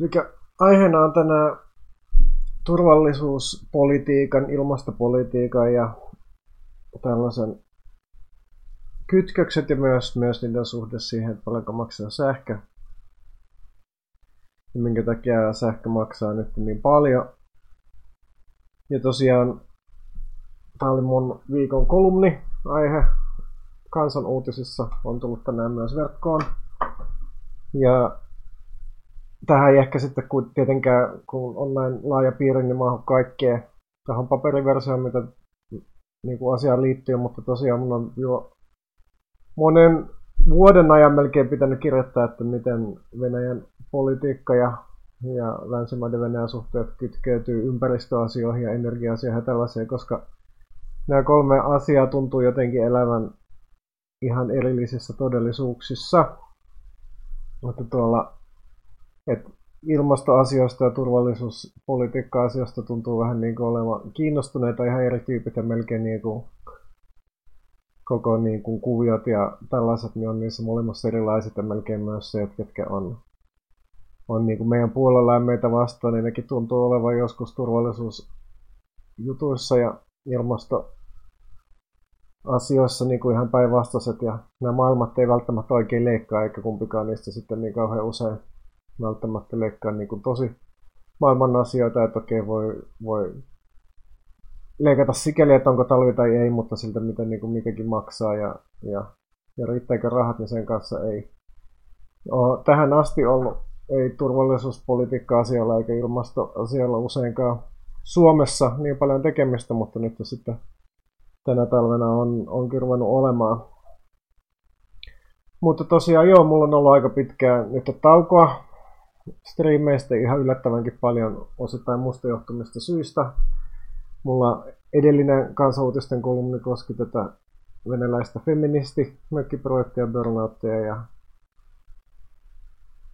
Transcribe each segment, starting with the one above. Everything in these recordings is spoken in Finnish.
Eli aiheena on tänään turvallisuuspolitiikan, ilmastopolitiikan ja tällaisen kytkökset ja myös, myös niiden suhde siihen, että paljonko maksaa sähkö. Ja minkä takia sähkö maksaa nyt niin paljon. Ja tosiaan tämä oli mun viikon kolumni aihe kansan uutisissa. On tullut tänään myös verkkoon. Ja tähän ei ehkä sitten kun tietenkään, kun on näin laaja piiri, niin mahu kaikkea tähän paperiversioon, mitä niin kuin asiaan liittyy, mutta tosiaan mun on jo monen vuoden ajan melkein pitänyt kirjoittaa, että miten Venäjän politiikka ja, ja länsimaiden Venäjän suhteet kytkeytyy ympäristöasioihin ja energia-asioihin ja tällaiseen, koska nämä kolme asiaa tuntuu jotenkin elävän ihan erillisissä todellisuuksissa. Mutta tuolla että ilmastoasioista ja turvallisuuspolitiikka-asioista tuntuu vähän niin kuin olevan kiinnostuneita ihan eri tyypit ja melkein niin kuin koko niin kuin kuviot ja tällaiset, niin on niissä molemmissa erilaiset ja melkein myös se, että ketkä on, on niin kuin meidän puolella ja meitä vastaan, niin nekin tuntuu olevan joskus turvallisuusjutuissa ja ilmasto asioissa niin kuin ihan päinvastaiset ja nämä maailmat ei välttämättä oikein leikkaa eikä kumpikaan niistä sitten niin kauhean usein välttämättä leikkaa niin kuin tosi maailman asioita, että okei voi, voi leikata sikäli, että onko talvi tai ei, mutta siltä mitä niin kuin mikäkin maksaa ja, ja, ja riittääkö rahat, niin sen kanssa ei ole tähän asti ollut ei turvallisuuspolitiikka-asialla eikä ilmastoasialla useinkaan Suomessa niin paljon tekemistä, mutta nyt sitten tänä talvena on, on ruvennut olemaan. Mutta tosiaan joo, mulla on ollut aika pitkään nyt taukoa striimeistä ihan yllättävänkin paljon osittain musta johtumista syistä. Mulla edellinen kansanuutisten kolumni koski tätä venäläistä feministi mökkiprojektia, burnouttia ja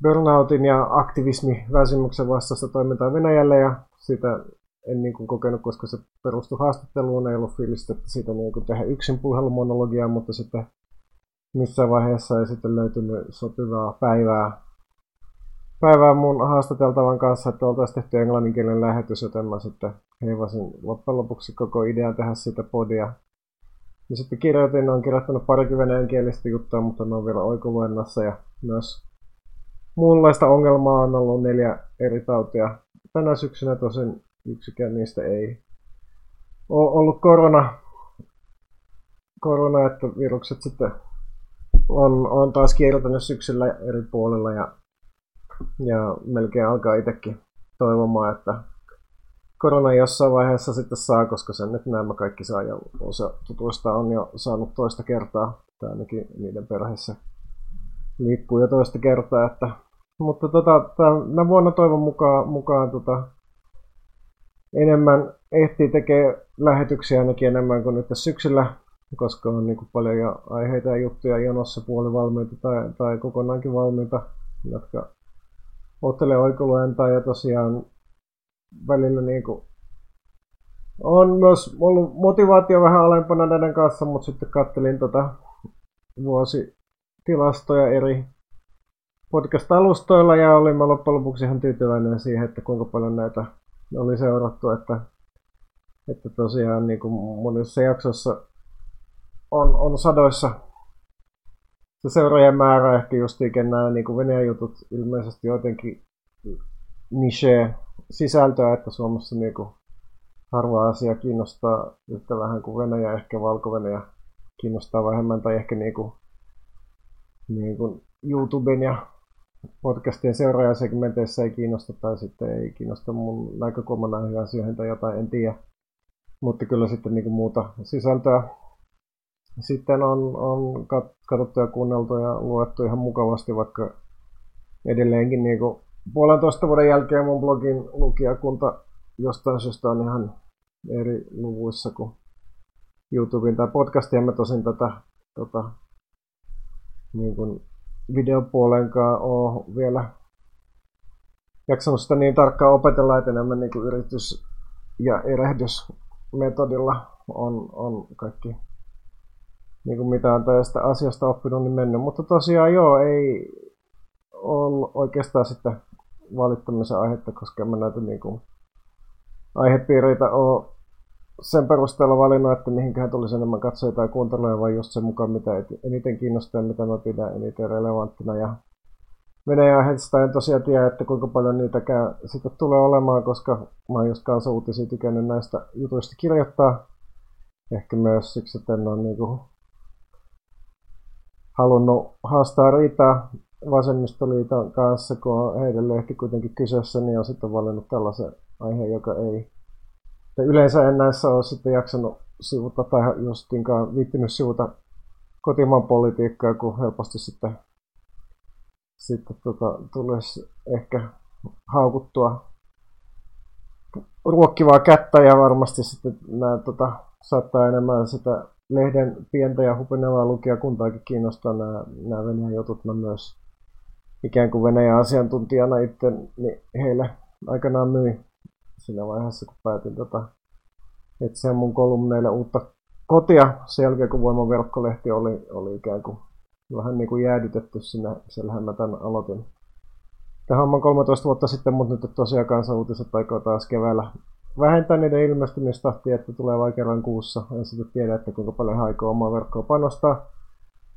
burnoutin ja aktivismi väsymyksen vastaista toimintaa Venäjälle ja sitä en niin kuin kokenut, koska se perustui haastatteluun, ei ollut fiilistä, että siitä niin kuin tehdä yksin puhelumonologiaa, mutta sitten missään vaiheessa ei sitten löytynyt sopivaa päivää päivää mun haastateltavan kanssa, että oltaisiin tehty englanninkielinen lähetys, joten mä sitten heivasin loppujen lopuksi koko idean tehdä sitä podia. Ja sitten kirjoitin, on kirjoittanut parikin venäjänkielistä juttua, mutta ne on vielä oikoluennassa ja myös muunlaista ongelmaa on ollut neljä eri tautia. Tänä syksynä tosin yksikään niistä ei ole ollut korona, korona että virukset sitten on, on taas kiertänyt syksyllä eri puolilla ja ja melkein alkaa itsekin toivomaan, että korona jossain vaiheessa sitten saa, koska sen nyt nämä kaikki saa ja osa tutuista on jo saanut toista kertaa, tai ainakin niiden perheessä liikkuu jo toista kertaa, että mutta tota, tänä vuonna toivon mukaan, mukaan tota, enemmän ehtii tekee lähetyksiä ainakin enemmän kuin nyt syksyllä, koska on niin paljon jo aiheita ja juttuja jonossa puolivalmiita tai, tai kokonaankin valmiita, jotka ottelee oikoluentaa ja tosiaan välillä niin kuin on myös ollut motivaatio vähän alempana näiden kanssa, mutta sitten kattelin tota vuositilastoja eri podcast-alustoilla ja olin mä loppujen lopuksi ihan tyytyväinen siihen, että kuinka paljon näitä oli seurattu, että, että tosiaan niin kuin monissa jaksossa on, on sadoissa se seuraajien määrä ehkä justiikin nämä niin kuin Venäjän jutut ilmeisesti jotenkin niche sisältöä, että Suomessa niin kuin harva asia kiinnostaa yhtä vähän kuin Venäjä, ehkä Valko-Venäjä kiinnostaa vähemmän, tai ehkä niin kuin, niin kuin YouTuben ja podcastien seuraajasegmenteissä ei kiinnosta, tai sitten ei kiinnosta mun näkökulma näihin asioihin tai jotain, en tiedä. Mutta kyllä sitten niin kuin muuta sisältöä sitten on, on katsottu ja kuunneltu ja luettu ihan mukavasti, vaikka edelleenkin niin kuin puolentoista vuoden jälkeen mun blogin lukijakunta jostain syystä on ihan eri luvuissa kuin YouTuben tai podcastia. Mä tosin tätä tota, niin kuin videopuolenkaan ole vielä jaksanut sitä niin tarkkaan opetella, että enemmän niin kuin yritys- ja erehdysmetodilla on, on kaikki niin kuin mitä on tästä asiasta oppinut, niin mennyt. Mutta tosiaan joo, ei ole oikeastaan sitten valittamisen aihetta, koska mä näitä niin kuin, aihepiireitä ole sen perusteella valinnut, että mihinkähän tulisi enemmän katsoa tai kuuntelemaan, vai just sen mukaan, mitä eniten kiinnostaa mitä mä pidän eniten relevanttina. Ja Venäjän aiheista en tosiaan tiedä, että kuinka paljon niitäkään sitten tulee olemaan, koska mä oon just kanssa uutisia tykännyt näistä jutuista kirjoittaa. Ehkä myös siksi, että en ole niin kuin halunnut haastaa riitaa vasemmistoliiton kanssa, kun on heidän lehti kuitenkin kyseessä, niin on sitten valinnut tällaisen aiheen, joka ei yleensä en näissä ole sitten jaksanut sivuta tai justinkaan viittinyt sivuta kotimaan politiikkaa, kun helposti sitten, sitten tota, tulisi ehkä haukuttua ruokkivaa kättä ja varmasti sitten nämä tota, saattaa enemmän sitä lehden pientä ja hupenevaa lukijakuntaakin kiinnostaa nämä, nämä Venäjän jutut. Mä myös ikään kuin Venäjän asiantuntijana itse niin heille aikanaan myin siinä vaiheessa, kun päätin tota, etsiä mun kolumneille uutta kotia sen jälkeen, kun Voiman verkkolehti oli, oli ikään kuin vähän niin kuin jäädytetty sinne. Siellähän mä tämän aloitin. Tähän on 13 vuotta sitten, mutta nyt tosiaan kanssa uutiset aikoo taas keväällä vähentää niiden ilmestymistahtia, että tulee vain kerran kuussa. En sitten tiedä, että kuinka paljon aikoo omaa verkkoa panostaa.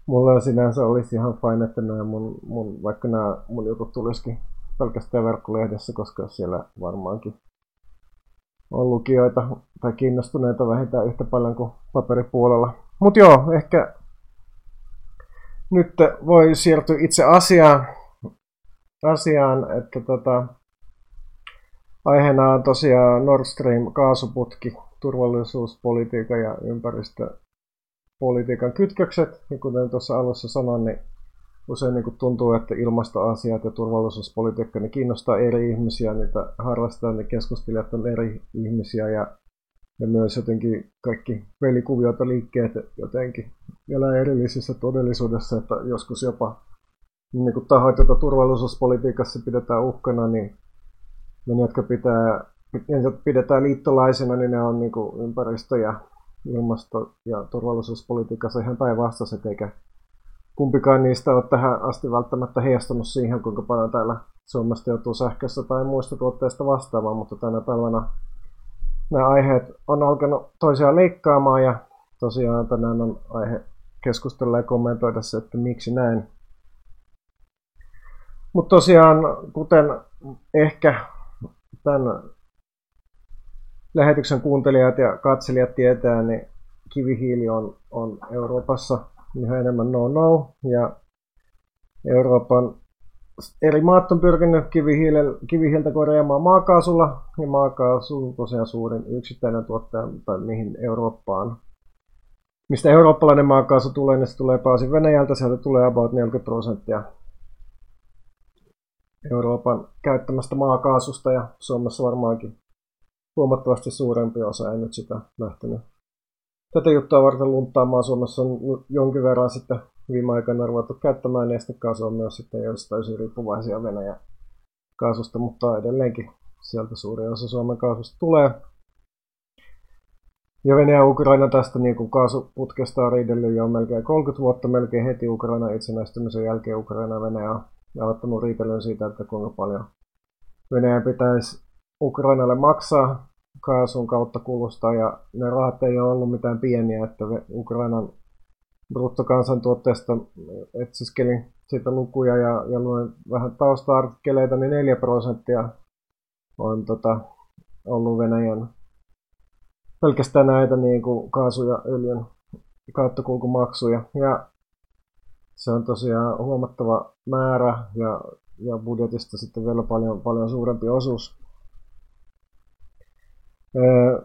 Mulla sinänsä olisi ihan fine, että nämä mun, mun, vaikka nämä mun jutut tulisikin pelkästään verkkolehdessä, koska siellä varmaankin on lukijoita tai kiinnostuneita vähintään yhtä paljon kuin paperipuolella. Mutta joo, ehkä nyt voi siirtyä itse asiaan, asiaan että tota, aiheena on tosiaan Nord Stream kaasuputki, turvallisuuspolitiikan ja ympäristöpolitiikan kytkökset. Ja kuten tuossa alussa sanoin, niin usein niin tuntuu, että ilmastoasiat ja turvallisuuspolitiikka ne kiinnostaa eri ihmisiä, niitä harrastaa, ne keskustelijat on eri ihmisiä ja, ja myös jotenkin kaikki velikuviot ja liikkeet jotenkin elää erillisissä todellisuudessa, että joskus jopa niin kuin tahot, joita turvallisuuspolitiikassa pidetään uhkana, niin ne, jotka pitää, pidetään liittolaisena, niin ne on niin kuin ympäristö- ja ilmasto- ja turvallisuuspolitiikassa ihan päinvastaiset, eikä kumpikaan niistä ole tähän asti välttämättä heijastunut siihen, kuinka paljon täällä Suomesta joutuu sähkössä tai muista tuotteista vastaamaan, mutta tänä päivänä nämä aiheet on alkanut toisiaan leikkaamaan ja tosiaan tänään on aihe keskustella ja kommentoida se, että miksi näin. Mutta tosiaan, kuten ehkä tämän lähetyksen kuuntelijat ja katselijat tietää, niin kivihiili on, on Euroopassa yhä enemmän no-no, ja Euroopan eri maat on pyrkinyt kivihiiltä korjaamaan maakaasulla, ja maakaasu on tosiaan suurin yksittäinen tuottaja, tai mihin Eurooppaan. Mistä eurooppalainen maakaasu tulee, niin se tulee pääosin Venäjältä, sieltä tulee about 40 prosenttia Euroopan käyttämästä maakaasusta, ja Suomessa varmaankin huomattavasti suurempi osa ei nyt sitä lähtenyt tätä juttua varten lunttaamaan Suomessa on jonkin verran sitten viime aikoina ruvettu käyttämään nestekaasua myös sitten jos täysin riippuvaisia Venäjän kaasusta, mutta edelleenkin sieltä suuri osa Suomen kaasusta tulee. Ja Venäjä ja Ukraina tästä niin kuin kaasuputkesta on riidellyt jo melkein 30 vuotta, melkein heti Ukraina itsenäistymisen jälkeen Ukraina ja Venäjä on aloittanut riitelyn siitä, että kuinka paljon Venäjä pitäisi Ukrainalle maksaa kaasun kautta kulusta ja ne rahat ei ole ollut mitään pieniä, että Ukrainan bruttokansantuotteesta etsiskelin siitä lukuja ja, ja luin vähän tausta-artikkeleita, niin 4 prosenttia on tota, ollut Venäjän pelkästään näitä niin kuin kaasu- ja öljyn kauttakulkumaksuja. Ja se on tosiaan huomattava määrä ja, ja budjetista sitten vielä paljon, paljon suurempi osuus.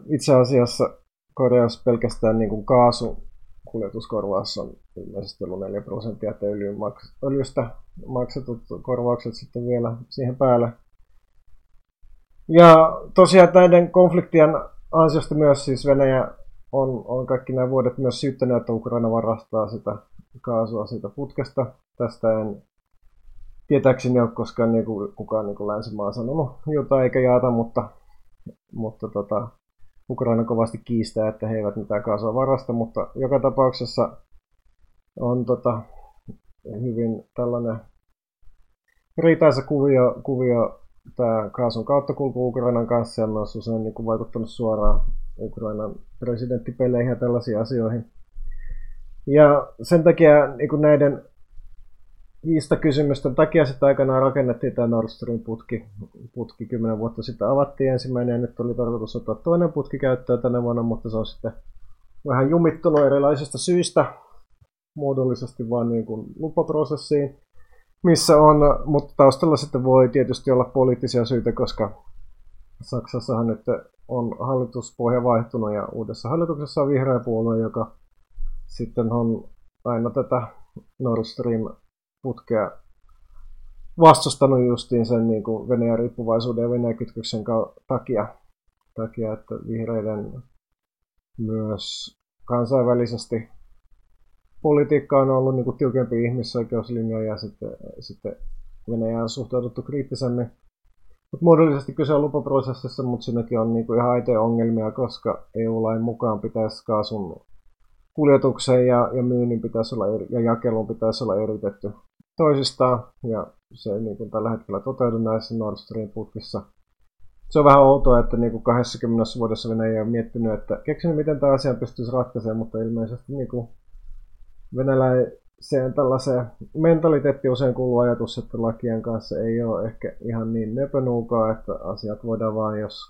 Itse asiassa korjaus pelkästään niin kuin kaasu kuljetuskorvaus on ilmeisesti ollut 4 prosenttia, että öljystä maksetut korvaukset sitten vielä siihen päälle. Ja tosiaan näiden konfliktien ansiosta myös siis Venäjä on, on kaikki nämä vuodet myös syyttänyt, että Ukraina varastaa sitä kaasua siitä putkesta. Tästä en tietääkseni ole koskaan niin kuin, kukaan niin kuin länsimaa sanonut jotain eikä jaata, mutta mutta tota, Ukraina kovasti kiistää, että he eivät mitään kaasua varasta, mutta joka tapauksessa on tota, hyvin tällainen riitaisa kuvio, kuvio tämä kaasun kauttakulku Ukrainan kanssa ja myös usein niin kuin vaikuttanut suoraan Ukrainan presidenttipeleihin ja tällaisiin asioihin. Ja sen takia niin kuin näiden kiistakysymysten takia sitten aikanaan rakennettiin tämä Nord Stream putki. Putki kymmenen vuotta sitten avattiin ensimmäinen ja nyt oli tarkoitus ottaa toinen putki käyttöön tänä vuonna, mutta se on sitten vähän jumittunut erilaisista syistä, muodollisesti vaan niin kuin lupaprosessiin, missä on, mutta taustalla sitten voi tietysti olla poliittisia syitä, koska Saksassahan nyt on hallituspohja vaihtunut ja uudessa hallituksessa on vihreä puolue, joka sitten on aina tätä Nord Stream putkea vastustanut justiin sen niin kuin Venäjän riippuvaisuuden ja Venäjän kytköksen takia, takia, että vihreiden myös kansainvälisesti politiikka on ollut niin kuin tiukempi ihmisoikeuslinja ja sitten, sitten Venäjään suhtauduttu kriittisemmin. Mutta muodollisesti kyse on lupaprosessissa, mutta siinäkin on niin kuin ihan aitoja ongelmia, koska EU-lain mukaan pitäisi kaasun kuljetuksen ja, ja myynnin pitäisi olla eri, ja jakelun pitäisi olla eritetty toisistaan, ja se ei niin kuin tällä hetkellä toteudu näissä Nord Stream-putkissa. Se on vähän outoa, että niin kuin 20 vuodessa Venäjä on miettinyt, että keksinyt, miten tämä asia pystyisi ratkaisemaan, mutta ilmeisesti niin kuin venäläiseen tällaiseen mentaliteettiin usein kuuluu ajatus, että lakien kanssa ei ole ehkä ihan niin nöpönuukaa, että asiat voidaan vain, jos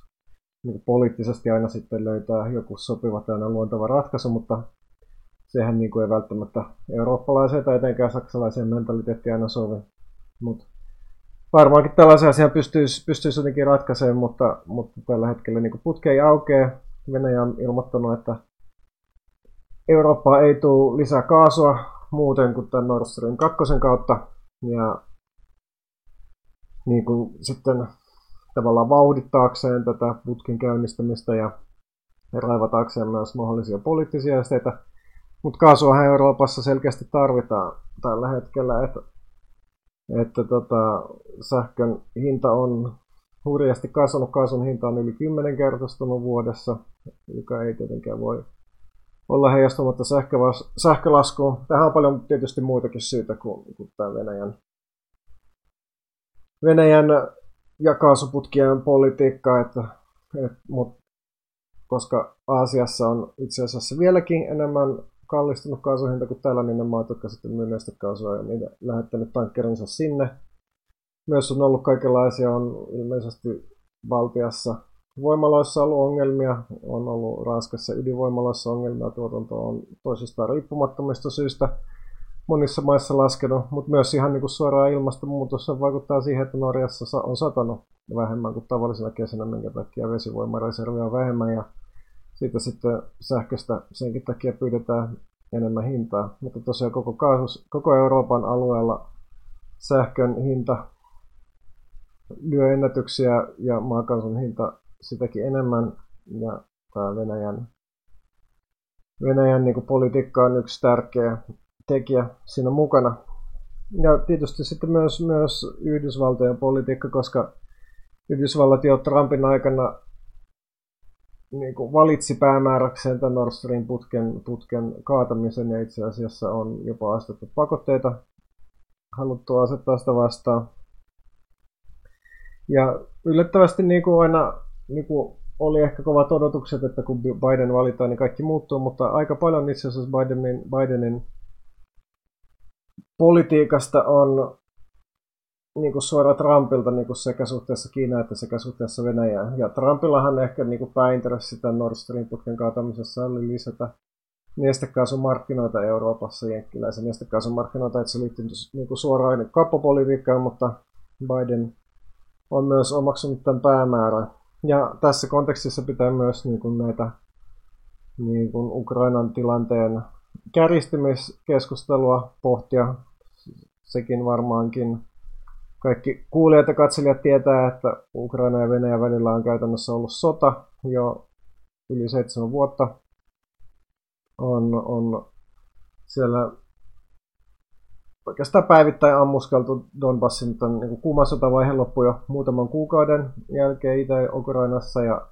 niin poliittisesti aina sitten löytää joku sopiva tai luontava ratkaisu, mutta sehän niin kuin ei välttämättä eurooppalaiseen tai etenkään saksalaiseen mentaliteettiin aina sovi. Mut varmaankin tällaisen asian pystyisi, pystyisi jotenkin ratkaisemaan, mutta, mutta tällä hetkellä niin putke ei aukea. Venäjä on ilmoittanut, että Eurooppaan ei tule lisää kaasua muuten kuin tämän Nord Stream 2 kautta. Ja niin kuin sitten tavallaan vauhdittaakseen tätä putkin käynnistämistä ja raivataakseen myös mahdollisia poliittisia esteitä mutta kaasuahan Euroopassa selkeästi tarvitaan tällä hetkellä, että, että tota, sähkön hinta on hurjasti kasvanut. Kaasun hinta on yli 10 kertaistunut vuodessa, joka ei tietenkään voi olla heijastumatta sähkölaskuun. Tähän on paljon tietysti muitakin syitä kuin, kuin tämä Venäjän, Venäjän ja kaasuputkien politiikka, että, että, mut, koska Aasiassa on itse asiassa vieläkin enemmän kallistunut kaasuhinta kuin täällä, niin ne maat, jotka sitten myy nestekaasua ja niitä lähettänyt tankkerinsa sinne. Myös on ollut kaikenlaisia, on ilmeisesti Baltiassa voimaloissa ollut ongelmia, on ollut Ranskassa ydinvoimaloissa ongelmia, tuotanto on toisistaan riippumattomista syistä monissa maissa laskenut, mutta myös ihan niin kuin suoraan ilmastonmuutos vaikuttaa siihen, että Norjassa on satanut vähemmän kuin tavallisena kesänä, minkä takia vesivoimareserviä on vähemmän ja siitä sitten sähköstä senkin takia pyydetään enemmän hintaa. Mutta tosiaan koko, kaasus, koko Euroopan alueella sähkön hinta lyö ennätyksiä ja maakaasun hinta sitäkin enemmän. Ja tämä Venäjän, Venäjän niin politiikka on yksi tärkeä tekijä siinä mukana. Ja tietysti sitten myös, myös Yhdysvaltojen politiikka, koska Yhdysvallat jo Trumpin aikana niin kuin valitsi päämääräkseen tämän Nord Stream putken, putken kaatamisen ja itse asiassa on jopa astettu pakotteita haluttu asettaa sitä vastaan. Ja yllättävästi niin kuin aina niin kuin oli ehkä kovat odotukset, että kun Biden valitaan, niin kaikki muuttuu, mutta aika paljon itse asiassa Bidenin, Bidenin politiikasta on niin kuin suoraan Trumpilta niin kuin sekä suhteessa Kiinaan että sekä suhteessa Venäjään. Ja Trumpillahan ehkä niin kuin pääintressi tämän Nord Stream-putken kaatamisessa oli lisätä nestekaasumarkkinoita Euroopassa, jenkkiläisen nestekaasumarkkinoita, että se liittyy niin kuin suoraan kappapolitiikkaan, mutta Biden on myös omaksunut tämän päämäärän. Ja tässä kontekstissa pitää myös niin kuin näitä niin kuin Ukrainan tilanteen kärjistymiskeskustelua pohtia. Sekin varmaankin kaikki kuulijat ja katselijat tietää, että Ukraina ja Venäjä välillä on käytännössä ollut sota jo yli seitsemän vuotta. On, on siellä oikeastaan päivittäin ammuskeltu Donbassin tämän niin kuuma sotavaihe loppui jo muutaman kuukauden jälkeen Itä-Ukrainassa ja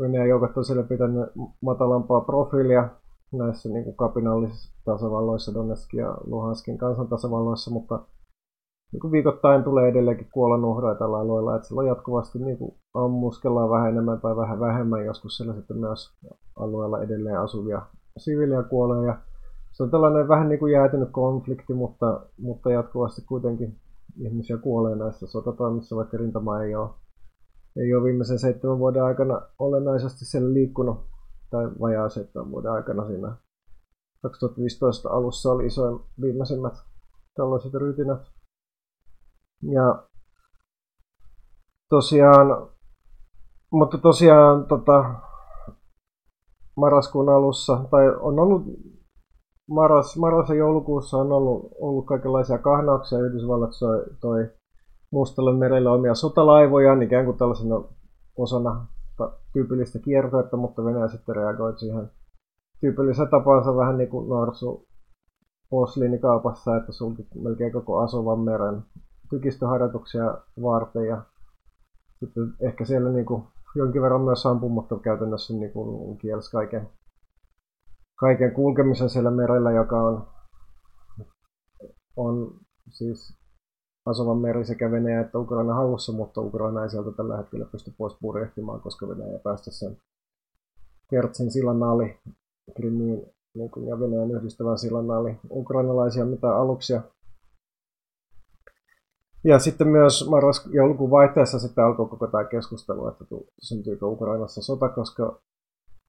Venäjän joukot on siellä pitänyt matalampaa profiilia näissä niin kuin kapinallisissa tasavalloissa, Donetskin ja Luhanskin kansantasavalloissa, mutta niin kuin viikoittain tulee edelleenkin kuolonuhreja tällä alueella, että siellä on jatkuvasti niin kuin ammuskellaan vähän enemmän tai vähän vähemmän, joskus siellä sitten myös alueella edelleen asuvia siviiliä kuolee ja se on tällainen vähän niin kuin jäätynyt konflikti, mutta, mutta jatkuvasti kuitenkin ihmisiä kuolee näissä sotatoimissa, vaikka rintama ei ole, ei ole viimeisen seitsemän vuoden aikana olennaisesti siellä liikkunut, tai vajaa seitsemän vuoden aikana siinä 2015 alussa oli isoin viimeisimmät tällaiset rytinät. Ja tosiaan, mutta tosiaan tota, marraskuun alussa, tai on ollut marras, marras ja joulukuussa on ollut, ollut kaikenlaisia kahnauksia. Yhdysvallat soi, toi Mustalle merelle omia sotalaivoja ikään kuin tällaisena osana tyypillistä kiertoetta, mutta Venäjä sitten reagoi siihen tyypillisessä tapansa vähän niin kuin norsu posliinikaupassa, että sulki melkein koko Asovan meren tykistöharjoituksia varten ja sitten ehkä siellä niin kuin jonkin verran myös ampui, mutta käytännössä niin kuin kielsi kaiken, kaiken kulkemisen siellä merellä, joka on, on siis Asovan meri sekä Venäjä että Ukraina hallussa, mutta Ukraina ei sieltä tällä hetkellä pysty pois purjehtimaan, koska Venäjä päästä sen Kertsin sillan ali Krimiin niin kuin, ja Venäjän yhdistävän sillan ali ukrainalaisia mitä aluksia. Ja sitten myös marras joulukuun vaihteessa sitten alkoi koko tämä keskustelu, että syntyykö Ukrainassa sota, koska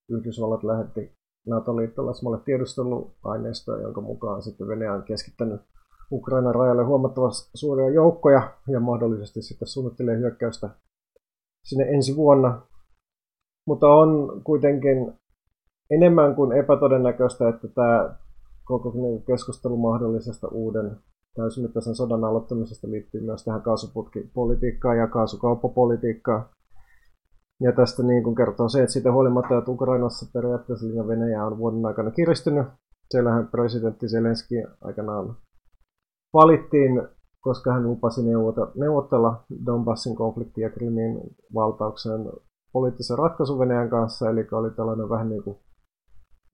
Yhdysvallat lähetti NATO-liittolaismalle tiedusteluaineistoa, jonka mukaan sitten Venäjä on keskittänyt Ukrainan rajalle huomattavasti suuria joukkoja ja mahdollisesti sitten suunnittelee hyökkäystä sinne ensi vuonna. Mutta on kuitenkin enemmän kuin epätodennäköistä, että tämä koko keskustelu mahdollisesta uuden täysimittaisen sodan aloittamisesta liittyy myös tähän kaasuputkipolitiikkaan ja kaasukauppapolitiikkaan. Ja tästä niin kuin kertoo se, että siitä huolimatta, että Ukrainassa periaatteessa Venäjä on vuoden aikana kiristynyt. Siellähän presidentti Zelenski aikanaan valittiin, koska hän lupasi neuvotella Donbassin konfliktin ja Krimin valtauksen poliittisen ratkaisun Venäjän kanssa, eli oli tällainen vähän niin kuin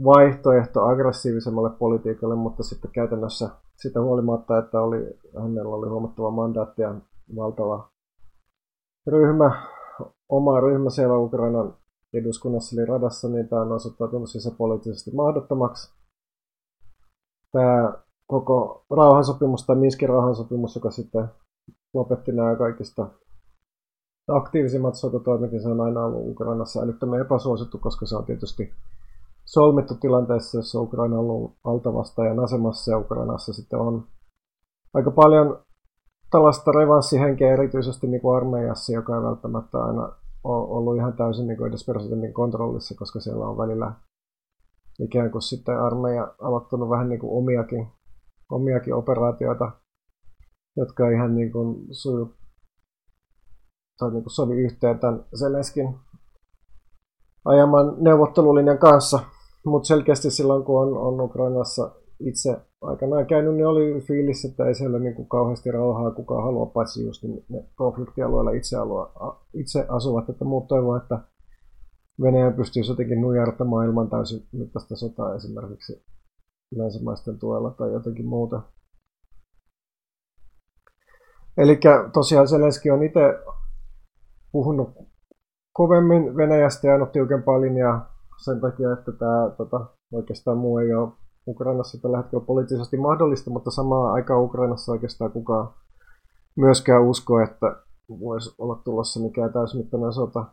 vaihtoehto aggressiivisemmalle politiikalle, mutta sitten käytännössä sitä huolimatta, että oli, hänellä oli huomattava mandaatti ja valtava ryhmä, oma ryhmä siellä Ukrainan eduskunnassa eli radassa, niin tämä on osoittautunut sisäpoliittisesti mahdottomaksi. Tämä koko rauhansopimus tai Minskin rauhansopimus, joka sitten lopetti nämä kaikista aktiivisimmat sotatoimet, niin se on aina ollut Ukrainassa älyttömän epäsuosittu, koska se on tietysti solmittu tilanteessa, jossa Ukraina on ollut altavastaajan asemassa ja Ukrainassa sitten on aika paljon tällaista revanssihenkeä erityisesti niin kuin armeijassa, joka ei välttämättä aina ole ollut ihan täysin niin kuin edes presidentin kontrollissa, koska siellä on välillä ikään kuin sitten armeija aloittanut vähän niin kuin omiakin, omiakin operaatioita, jotka ihan niin kuin suju, tai niin kuin sovi yhteen tämän Zelenskin ajaman neuvottelulinjan kanssa. Mutta selkeästi silloin, kun on, on Ukrainassa itse aikanaan käynyt, niin oli fiilis, että ei siellä niin kuin kauheasti rauhaa kukaan halua, paitsi just ne konfliktialueilla itse, alua, itse asuvat, että muut toivovat, että Venäjä pystyisi jotenkin nujartamaan ilman täysin mittaista sotaa esimerkiksi länsimaisten tuella tai jotenkin muuta. Eli tosiaan Zelenski on itse puhunut kovemmin Venäjästä ja tiukempaa linjaa sen takia, että tämä tota, oikeastaan muu ei ole Ukrainassa tällä hetkellä poliittisesti mahdollista, mutta samaan aikaan Ukrainassa oikeastaan kukaan myöskään usko, että voisi olla tulossa mikään täysmittainen sota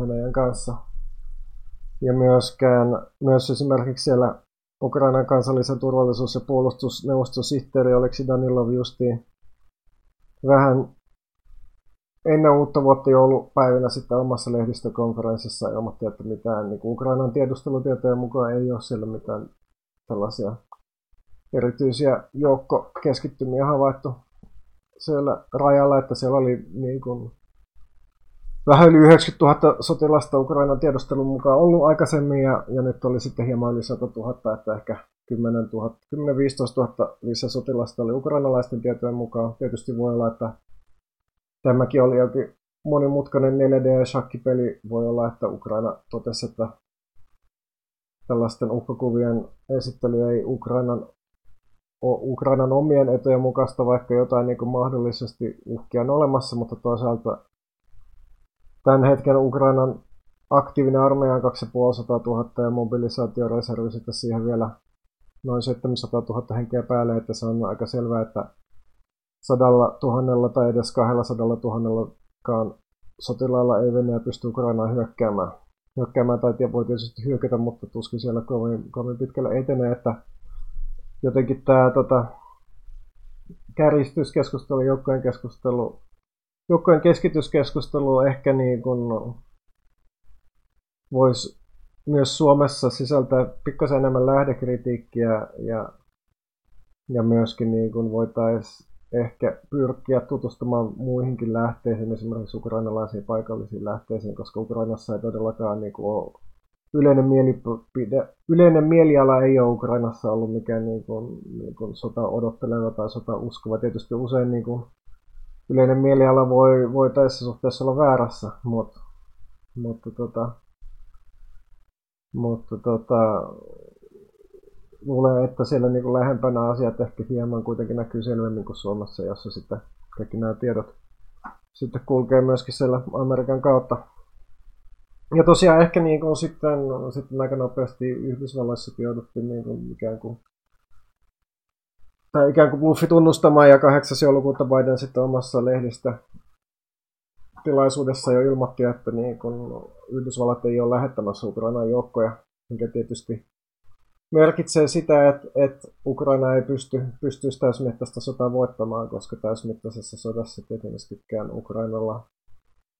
Venäjän kanssa. Ja myöskään, myös esimerkiksi siellä Ukrainan kansallisen turvallisuus- ja puolustusneuvoston sihteeri Oleksi Danilov justiin vähän ennen uutta vuotta joulupäivinä sitten omassa lehdistökonferenssissa ilmoitti, että mitään niin Ukrainan tiedustelutietojen mukaan ei ole siellä mitään tällaisia erityisiä joukkokeskittymiä havaittu siellä rajalla, että siellä oli niin kuin vähän yli 90 000 sotilasta Ukrainan tiedustelun mukaan ollut aikaisemmin ja, ja nyt oli sitten hieman yli 100 000, että ehkä 10 10-15 000 lisää sotilasta oli ukrainalaisten tietojen mukaan. Tietysti voi olla, että Tämäkin oli jokin monimutkainen 4D-shakkipeli. Voi olla, että Ukraina totesi, että tällaisten uhkakuvien esittely ei Ukrainan Ukrainan omien etujen mukaista, vaikka jotain niin kuin mahdollisesti uhkia on olemassa, mutta toisaalta tämän hetken Ukrainan aktiivinen armeija on 2500 000 ja mobilisaatioreservi sitten siihen vielä noin 700 000 henkeä päälle, että se on aika selvää, että sadalla tuhannella tai edes kahdella sadalla tuhannellakaan sotilailla ei Venäjä pysty Ukrainaan hyökkäämään. Hyökkäämään tai voi tietysti hyökätä, mutta tuskin siellä kovin, kovin pitkälle etenee, että jotenkin tämä tota, kärjistyskeskustelu, joukkojen keskustelu, joukkojen keskityskeskustelu ehkä niin kuin voisi myös Suomessa sisältää pikkasen enemmän lähdekritiikkiä ja, ja myöskin niin kuin voitaisiin ehkä pyrkiä tutustumaan muihinkin lähteisiin, esimerkiksi ukrainalaisiin paikallisiin lähteisiin, koska Ukrainassa ei todellakaan niin kuin ole yleinen, mielipide, yleinen mieliala ei ole Ukrainassa ollut mikään niin kuin, niin kuin sota odotteleva tai sota uskova. Tietysti usein niin kuin, yleinen mieliala voi, voi tässä suhteessa olla väärässä, mutta, mutta, tota, mutta tota, luulen, että siellä niin kuin lähempänä asiat ehkä hieman kuitenkin näkyy selvemmin kuin Suomessa, jossa sitten kaikki nämä tiedot sitten kulkee myöskin siellä Amerikan kautta. Ja tosiaan ehkä niin kuin sitten, sitten aika nopeasti Yhdysvalloissakin jouduttiin niin kuin ikään kuin tai ikään kuin bluffi tunnustamaan ja 8. joulukuuta Biden sitten omassa lehdistä tilaisuudessa jo ilmoitti, että niin kun Yhdysvallat ei ole lähettämässä Ukrainaan joukkoja, mikä tietysti merkitsee sitä, että, että Ukraina ei pysty, pystyisi täysmittaista sotaa voittamaan, koska täysmittaisessa sodassa tietenkään Ukrainalla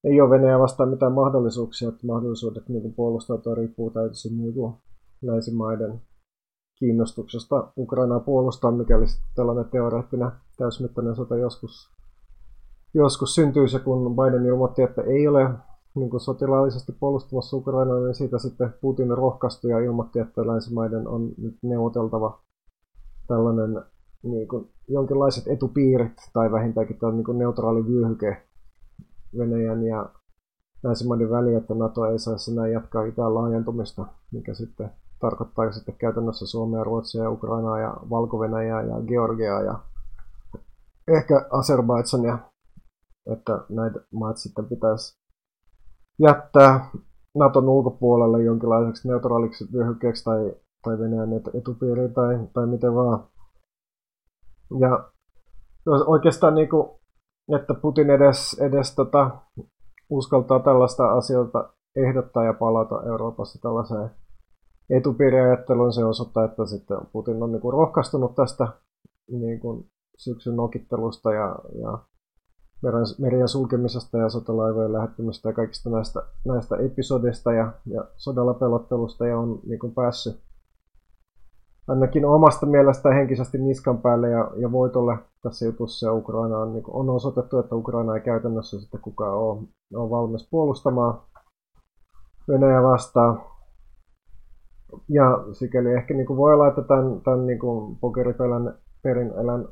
ei ole Venäjä vastaan mitään mahdollisuuksia, että mahdollisuudet niin puolustautua riippuu täysin niin länsimaiden kiinnostuksesta Ukrainaa puolustaa, mikäli tällainen teoreettinen täysmittainen sota joskus, joskus syntyisi, kun Biden ilmoitti, että ei ole niin kuin sotilaallisesti puolustamassa Ukrainaa, niin siitä sitten Putin rohkaistui ja ilmoitti, että länsimaiden on nyt neuvoteltava tällainen niin kuin, jonkinlaiset etupiirit tai vähintäänkin tämä niin neutraali vyöhyke Venäjän ja länsimaiden väliin, että NATO ei saisi enää jatkaa itään laajentumista, mikä sitten tarkoittaa sitten käytännössä Suomea, Ruotsia ja Ukrainaa ja valko ja Georgiaa ja ehkä Azerbaidsania, että näitä maat sitten pitäisi jättää Naton ulkopuolelle jonkinlaiseksi neutraaliksi vyöhykkeeksi tai, tai Venäjän etupiiriin tai, tai miten vaan. Ja oikeastaan niin kuin, että Putin edes, edes tota, uskaltaa tällaista asioita ehdottaa ja palata Euroopassa tällaiseen etupiiriajatteluun, se osoittaa, että sitten Putin on niin kuin rohkaistunut tästä niin kuin syksyn nokittelusta ja, ja merien sulkemisesta ja sotalaivojen lähettämistä ja kaikista näistä, näistä episodista ja, ja sodalla pelottelusta ja on niin kuin päässyt ainakin omasta mielestä henkisesti niskan päälle ja, ja voitolle tässä jutussa ja Ukraina on, niin kuin, on osoitettu, että Ukraina ei käytännössä sitten kukaan ole, ole valmis puolustamaan Venäjä vastaan. Ja sikäli ehkä niin kuin voi olla, että tämän, tämän niin kuin pokeripelän perin elän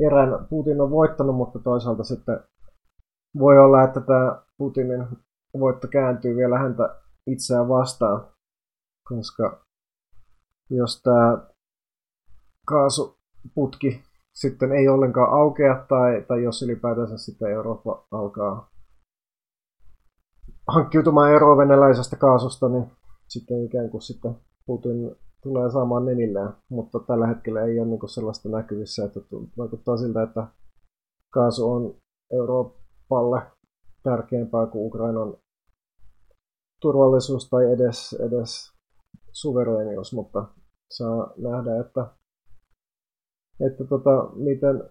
erän Putin on voittanut, mutta toisaalta sitten voi olla, että tämä Putinin voitto kääntyy vielä häntä itseään vastaan, koska jos tämä kaasuputki sitten ei ollenkaan aukea tai, tai jos ylipäätänsä sitten Eurooppa alkaa hankkiutumaan eroa venäläisestä kaasusta, niin sitten ikään kuin sitten Putin tulee saamaan nenillään, mutta tällä hetkellä ei ole niin sellaista näkyvissä, että vaikuttaa siltä, että kaasu on Euroopalle tärkeämpää kuin Ukrainan turvallisuus tai edes, edes suvereenius, mutta saa nähdä, että, että tota, miten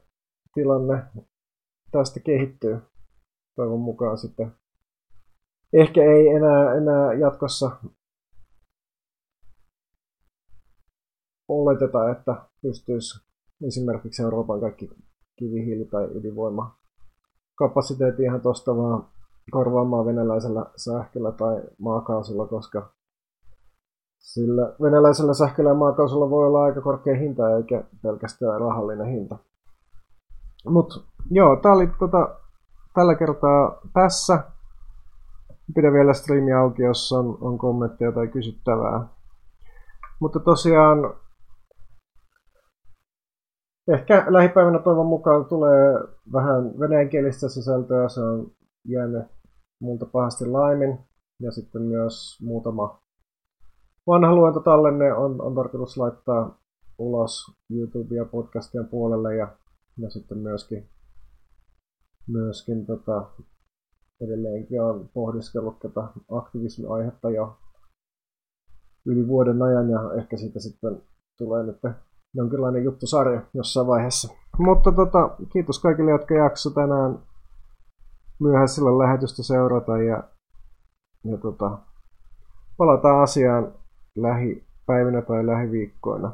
tilanne tästä kehittyy. Toivon mukaan sitten ehkä ei enää, enää jatkossa oleteta, että pystyisi esimerkiksi Euroopan kaikki kivihiili- tai ydinvoima kapasiteetti ihan tuosta vaan korvaamaan venäläisellä sähköllä tai maakaasulla, koska sillä venäläisellä sähköllä ja maakaasulla voi olla aika korkea hinta eikä pelkästään rahallinen hinta. Mutta joo, tää oli tota, tällä kertaa tässä. Pidä vielä striimi auki, jos on, on kommentteja tai kysyttävää. Mutta tosiaan ehkä lähipäivänä toivon mukaan tulee vähän venäjänkielistä sisältöä. Se on jäänyt multa pahasti laimin. Ja sitten myös muutama vanha luentotallenne on, on tarkoitus laittaa ulos YouTube- ja podcastien puolelle ja, ja sitten myöskin, myöskin tota, edelleenkin on pohdiskellut tätä aktivismiaihetta jo yli vuoden ajan ja ehkä siitä sitten tulee nyt jonkinlainen juttusarja jossain vaiheessa. Mutta tota, kiitos kaikille, jotka jakso tänään myöhäisellä lähetystä seurata ja, ja tota, palataan asiaan lähipäivinä tai lähiviikkoina.